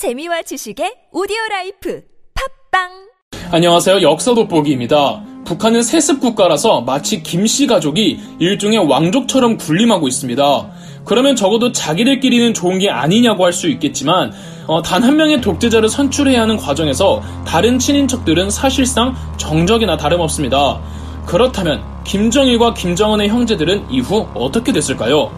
재미와 지식의 오디오 라이프 팟빵 안녕하세요. 역사 돋보기입니다. 북한은 세습 국가라서 마치 김씨 가족이 일종의 왕족처럼 군림하고 있습니다. 그러면 적어도 자기들끼리는 좋은 게 아니냐고 할 수 있겠지만 어, 단 한 명의 독재자를 선출해야 하는 과정에서 다른 친인척들은 사실상 정적이나 다름없습니다. 그렇다면 김정일과 김정은의 형제들은 이후 어떻게 됐을까요?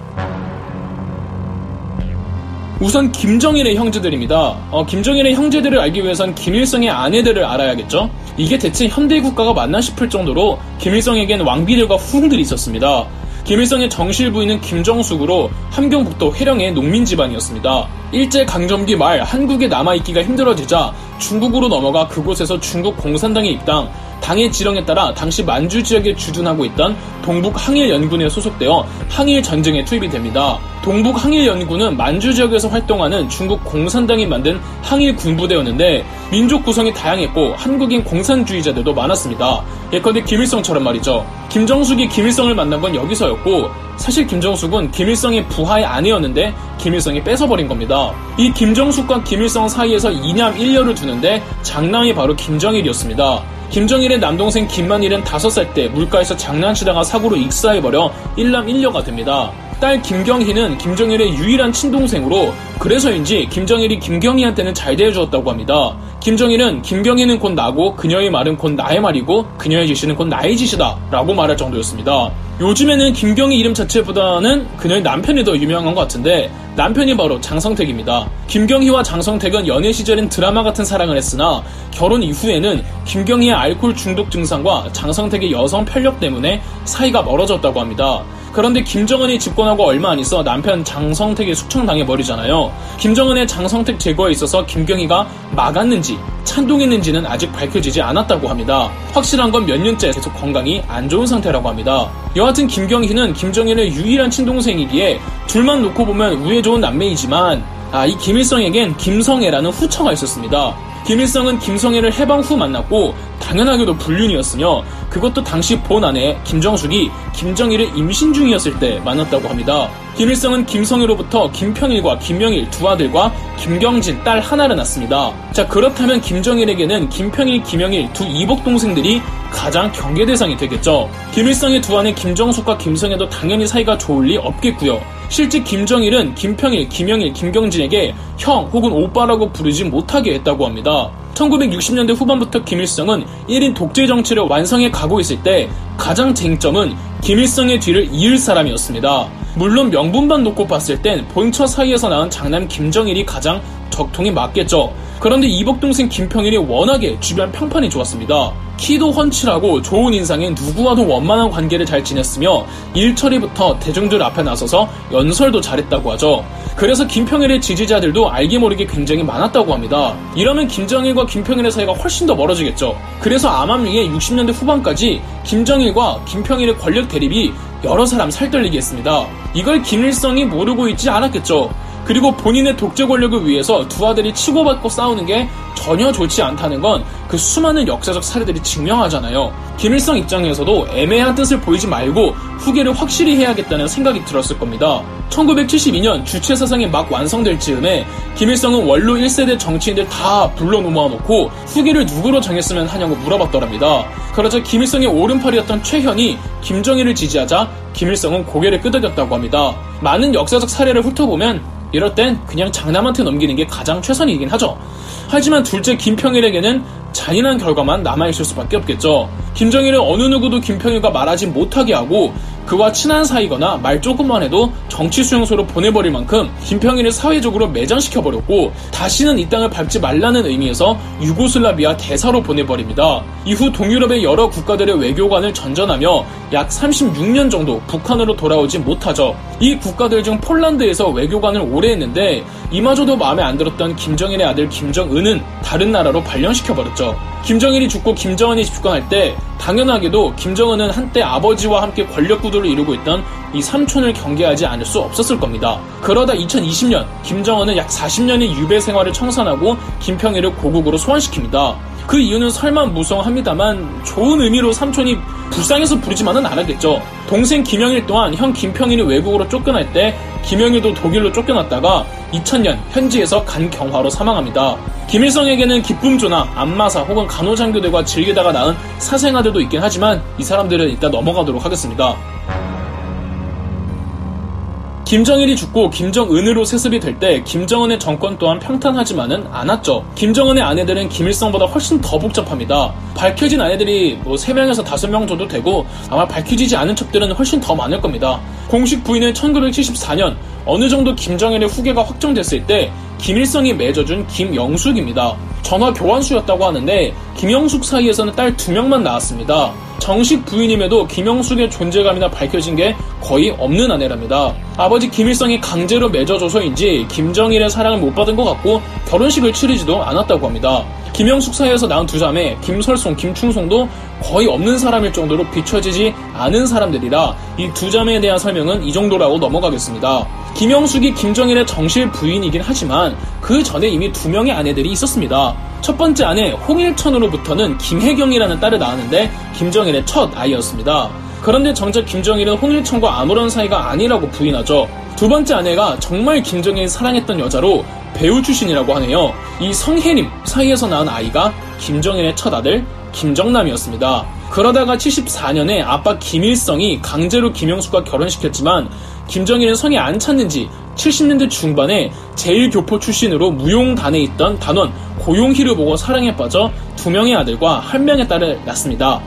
우선 김정일의 형제들입니다. 어, 김정일의 형제들을 알기 위해선 김일성의 아내들을 알아야겠죠? 이게 대체 현대 국가가 맞나 싶을 정도로 김일성에겐 왕비들과 후궁들이 있었습니다. 김일성의 정실 부인은 김정숙으로 함경북도 회령의 농민 집안이었습니다. 일제 강점기 말 한국에 남아있기가 힘들어지자 중국으로 넘어가 그곳에서 중국 공산당에 입당, 당의 지령에 따라 당시 만주 지역에 주둔하고 있던 동북 항일 연군에 소속되어 항일 전쟁에 투입이 됩니다. 동북 항일 연군은 만주 지역에서 활동하는 중국 공산당이 만든 항일 군부대였는데 민족 구성이 다양했고 한국인 공산주의자들도 많았습니다. 예컨대 김일성처럼 말이죠. 김정숙이 김일성을 만난 건 여기서였고 사실 김정숙은 김일성의 부하의 아내였는데 김일성이 뺏어버린 겁니다. 이 김정숙과 김일성 사이에서 이남 일녀를 두는데 장남이 바로 김정일이었습니다. 김정일의 남동생 김만일은 5살 때 물가에서 장난치다가 사고로 익사해버려 일남 일녀가 됩니다. 딸 김경희는 김정일의 유일한 친동생으로 그래서인지 김정일이 김경희한테는 잘 대해주었다고 합니다. 김정일은 김경희는 곧 나고 그녀의 말은 곧 나의 말이고 그녀의 지시는 곧 나의 지시다 라고 말할 정도였습니다. 요즘에는 김경희 이름 자체보다는 그녀의 남편이 더 유명한 것 같은데 남편이 바로 장성택입니다. 김경희와 장성택은 연애 시절엔 드라마 같은 사랑을 했으나 결혼 이후에는 김경희의 알코올 중독 증상과 장성택의 여성 편력 때문에 사이가 멀어졌다고 합니다. 그런데 김정은이 집권하고 얼마 안 있어 남편 장성택이 숙청당해 버리잖아요. 김정은의 장성택 제거에 있어서 김경희가 막았는지 찬동했는지는 아직 밝혀지지 않았다고 합니다. 확실한 건 몇 년째 계속 건강이 안 좋은 상태라고 합니다. 여하튼 김경희는 김정일의 유일한 친동생이기에 둘만 놓고 보면 우애 좋은 남매이지만 아, 이 김일성에겐 김성애라는 후처가 있었습니다. 김일성은 김성애를 해방 후 만났고 당연하게도 불륜이었으며 그것도 당시 본 아내 김정숙이 김정일을 임신 중이었을 때 만났다고 합니다. 김일성은 김성애로부터 김평일과 김명일 두 아들과 김경진 딸 하나를 낳습니다. 자 그렇다면 김정일에게는 김평일, 김영일 두 이복 동생들이 가장 경계 대상이 되겠죠. 김일성의 두 아내 김정숙과 김성애도 당연히 사이가 좋을 리 없겠고요. 실제 김정일은 김평일, 김영일, 김경진에게 형 혹은 오빠라고 부르지 못하게 했다고 합니다. 1960년대 후반부터 김일성은 1인 독재 정치를 완성해 가고 있을 때 가장 쟁점은 김일성의 뒤를 이을 사람이었습니다. 물론 명분만 놓고 봤을 땐 본처 사이에서 낳은 장남 김정일이 가장 적통이 맞겠죠. 그런데 이복 동생 김평일이 워낙에 주변 평판이 좋았습니다. 키도 훤칠하고 좋은 인상에 누구와도 원만한 관계를 잘 지냈으며 일 처리부터 대중들 앞에 나서서 연설도 잘했다고 하죠. 그래서 김평일의 지지자들도 알게 모르게 굉장히 많았다고 합니다. 이러면 김정일과 김평일의 사이가 훨씬 더 멀어지겠죠. 그래서 암암리에 60년대 후반까지 김정일과 김평일의 권력 대립이 여러 사람 살떨리게 했습니다. 이걸 김일성이 모르고 있지 않았겠죠. 그리고 본인의 독재 권력을 위해서 두 아들이 치고받고 싸우는 게 전혀 좋지 않다는 건 그 수많은 역사적 사례들이 증명하잖아요. 김일성 입장에서도 애매한 뜻을 보이지 말고 후계를 확실히 해야겠다는 생각이 들었을 겁니다. 1972년 주체 사상이 막 완성될 즈음에 김일성은 원로 1세대 정치인들 다 불러 모아놓고 후계를 누구로 정했으면 하냐고 물어봤더랍니다. 그러자 김일성의 오른팔이었던 최현이 김정일을 지지하자 김일성은 고개를 끄덕였다고 합니다. 많은 역사적 사례를 훑어보면 이럴 땐 그냥 장남한테 넘기는 게 가장 최선이긴 하죠. 하지만 둘째 김평일에게는 잔인한 결과만 남아있을 수밖에 없겠죠. 김정일은 어느 누구도 김평일과 말하지 못하게 하고 그와 친한 사이거나 말 조금만 해도 정치 수용소로 보내버릴 만큼 김평일을 사회적으로 매장시켜버렸고 다시는 이 땅을 밟지 말라는 의미에서 유고슬라비아 대사로 보내버립니다. 이후 동유럽의 여러 국가들의 외교관을 전전하며 약 36년 정도 북한으로 돌아오지 못하죠. 이 국가들 중 폴란드에서 외교관을 오래 했는데 이마저도 마음에 안 들었던 김정일의 아들 김정은 은 다른 나라로 발령시켜버렸죠. 김정일이 죽고 김정은이 집권할 때 당연하게도 김정은은 한때 아버지와 함께 권력 구도를 이루고 있던 이 삼촌을 경계하지 않을 수 없었을 겁니다. 그러다 2020년 김정은은 약 40년의 유배 생활을 청산하고 김평일을 고국으로 소환시킵니다. 그 이유는 설마 무성합니다만 좋은 의미로 삼촌이 불쌍해서 부르지만은 않았겠죠. 동생 김영일 또한 형 김평일이 외국으로 쫓겨날 때 김영일도 독일로 쫓겨났다가 2000년 현지에서 간경화로 사망합니다. 김일성에게는 기쁨조나 안마사 혹은 간호장교들과 즐기다가 낳은 사생아들도 있긴 하지만 이 사람들은 이따 넘어가도록 하겠습니다. 김정일이 죽고 김정은으로 세습이 될 때 김정은의 정권 또한 평탄하지만은 않았죠. 김정은의 아내들은 김일성보다 훨씬 더 복잡합니다. 밝혀진 아내들이 뭐 3명에서 5명 정도 되고 아마 밝혀지지 않은 척들은 훨씬 더 많을 겁니다. 공식 부인은 1974년 어느 정도 김정일의 후계가 확정됐을 때 김일성이 맺어준 김영숙입니다. 전화 교환수였다고 하는데 김영숙 사이에서는 딸 두 명만 나왔습니다. 정식 부인임에도 김영숙의 존재감이나 밝혀진 게 거의 없는 아내랍니다. 아버지 김일성이 강제로 맺어줘서인지 김정일의 사랑을 못 받은 것 같고 결혼식을 치르지도 않았다고 합니다. 김영숙 사이에서 낳은 두 자매 김설송, 김충송도 거의 없는 사람일 정도로 비춰지지 않은 사람들이라 이 두 자매에 대한 설명은 이 정도라고 넘어가겠습니다. 김영숙이 김정일의 정실 부인이긴 하지만 그 전에 이미 두 명의 아내들이 있었습니다. 첫 번째 아내 홍일천으로부터는 김혜경이라는 딸을 낳았는데 김정일 의 첫 아이였습니다. 그런데 정작 김정일은 홍일천과 아무런 사이가 아니라고 부인하죠. 두 번째 아내가 정말 김정일이 사랑했던 여자로 배우 출신이라고 하네요. 이 성혜림 사이에서 낳은 아이가 김정일의 첫 아들 김정남이었습니다. 그러다가 74년에 아빠 김일성이 강제로 김영숙과 결혼시켰지만 김정일은 성에 안 찼는지 70년대 중반에 제1교포 출신으로 무용단에 있던 단원 고용희를 보고 사랑에 빠져 두 명의 아들과 한 명의 딸을 낳습니다.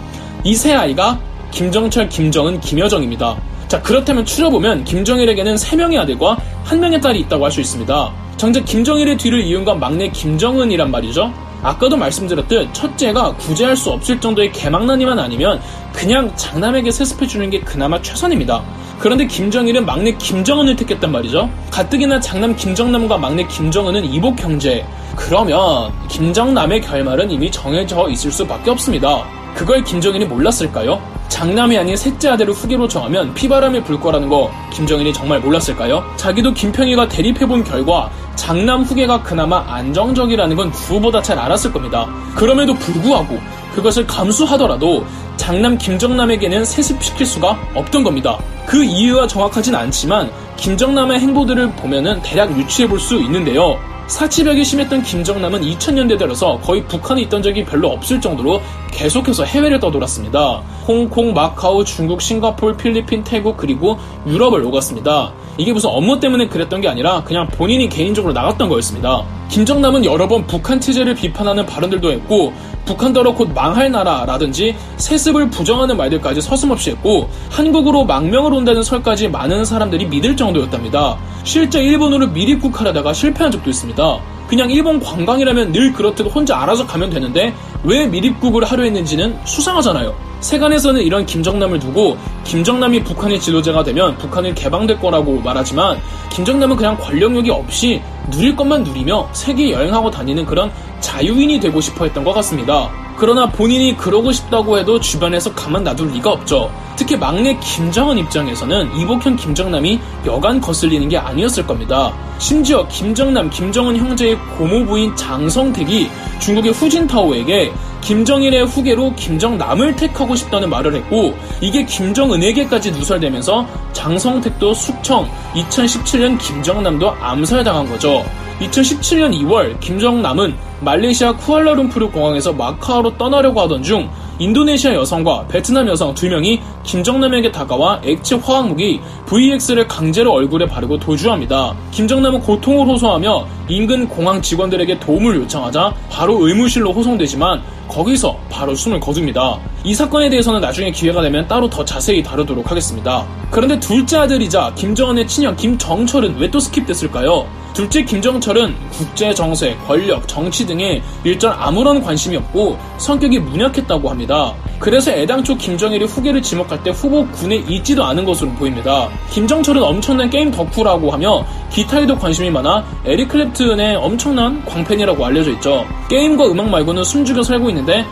이 세 아이가 김정철, 김정은, 김여정입니다. 자, 그렇다면 추려보면 김정일에게는 세 명의 아들과 한 명의 딸이 있다고 할 수 있습니다. 정작 김정일의 뒤를 이은 건 막내 김정은이란 말이죠. 아까도 말씀드렸듯 첫째가 구제할 수 없을 정도의 개망나니만 아니면 그냥 장남에게 세습해주는 게 그나마 최선입니다. 그런데 김정일은 막내 김정은을 택했단 말이죠. 가뜩이나 장남 김정남과 막내 김정은은 이복 형제. 그러면 김정남의 결말은 이미 정해져 있을 수밖에 없습니다. 그걸 김정일이 몰랐을까요? 장남이 아닌 셋째 아들을 후계로 정하면 피바람이 불 거라는 거 김정일이 정말 몰랐을까요? 자기도 김평희가 대립해본 결과 장남 후계가 그나마 안정적이라는 건 누구보다 잘 알았을 겁니다. 그럼에도 불구하고 그것을 감수하더라도 장남 김정남에게는 세습시킬 수가 없던 겁니다. 그 이유가 정확하진 않지만 김정남의 행보들을 보면은 대략 유추해 볼 수 있는데요. 사치벽이 심했던 김정남은 2000년대 들어서 거의 북한에 있던 적이 별로 없을 정도로 계속해서 해외를 떠돌았습니다. 홍콩, 마카오, 중국, 싱가폴, 필리핀, 태국 그리고 유럽을 오갔습니다. 이게 무슨 업무 때문에 그랬던 게 아니라 그냥 본인이 개인적으로 나갔던 거였습니다. 김정남은 여러 번 북한 체제를 비판하는 발언들도 했고 북한더러 곧 망할 나라라든지 세습을 부정하는 말들까지 서슴없이 했고 한국으로 망명을 온다는 설까지 많은 사람들이 믿을 정도였답니다. 실제 일본으로 미입국하려다가 실패한 적도 있습니다. 그냥 일본 관광이라면 늘 그렇듯 혼자 알아서 가면 되는데 왜 미입국을 하려 했는지는 수상하잖아요. 세간에서는 이런 김정남을 두고 김정남이 북한의 지도자가 되면 북한을 개방될 거라고 말하지만 김정남은 그냥 권력력이 없이 누릴 것만 누리며 세계 여행하고 다니는 그런 자유인이 되고 싶어 했던 것 같습니다. 그러나 본인이 그러고 싶다고 해도 주변에서 가만 놔둘 리가 없죠. 특히 막내 김정은 입장에서는 이복현 김정남이 여간 거슬리는 게 아니었을 겁니다. 심지어 김정남, 김정은 형제의 고모 부인 장성택이 중국의 후진타오에게 김정일의 후계로 김정남을 택하고 싶다는 말을 했고 이게 김정은에게까지 누설되면서 장성택도 숙청, 2017년 김정남도 암살당한 거죠. 2017년 2월 김정남은 말레이시아 쿠알라룸푸르 공항에서 마카오로 떠나려고 하던 중 인도네시아 여성과 베트남 여성 두 명이 김정남에게 다가와 액체 화학무기 VX를 강제로 얼굴에 바르고 도주합니다. 김정남은 고통을 호소하며 인근 공항 직원들에게 도움을 요청하자 바로 의무실로 호송되지만 거기서 바로 숨을 거둡니다. 이 사건에 대해서는 나중에 기회가 되면 따로 더 자세히 다루도록 하겠습니다. 그런데 둘째 아들이자 김정은의 친형 김정철은 왜 또 스킵됐을까요? 둘째 김정철은 국제 정세, 권력, 정치 등에 일전 아무런 관심이 없고 성격이 문약했다고 합니다. 그래서 애당초 김정일이 후계를 지목할 때 후보 군에 있지도 않은 것으로 보입니다. 김정철은 엄청난 게임 덕후라고 하며 기타에도 관심이 많아 에릭 클랩튼의 엄청난 광팬이라고 알려져 있죠. 게임과 음악 말고는 숨죽여 살고 있는데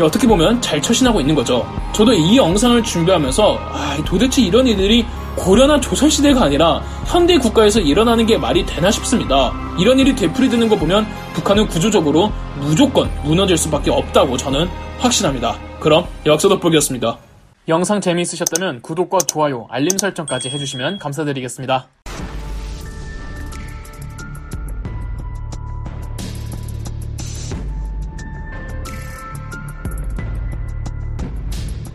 어떻게 보면 잘 처신하고 있는 거죠. 저도 이 영상을 준비하면서 아, 도대체 이런 이들이 고려나 조선시대가 아니라 현대 국가에서 일어나는 게 말이 되나 싶습니다. 이런 일이 되풀이되는 거 보면 북한은 구조적으로 무조건 무너질 수밖에 없다고 저는 확신합니다. 그럼 역사 돋보기였습니다. 영상 재미있으셨다면 구독과 좋아요, 알림 설정까지 해주시면 감사드리겠습니다.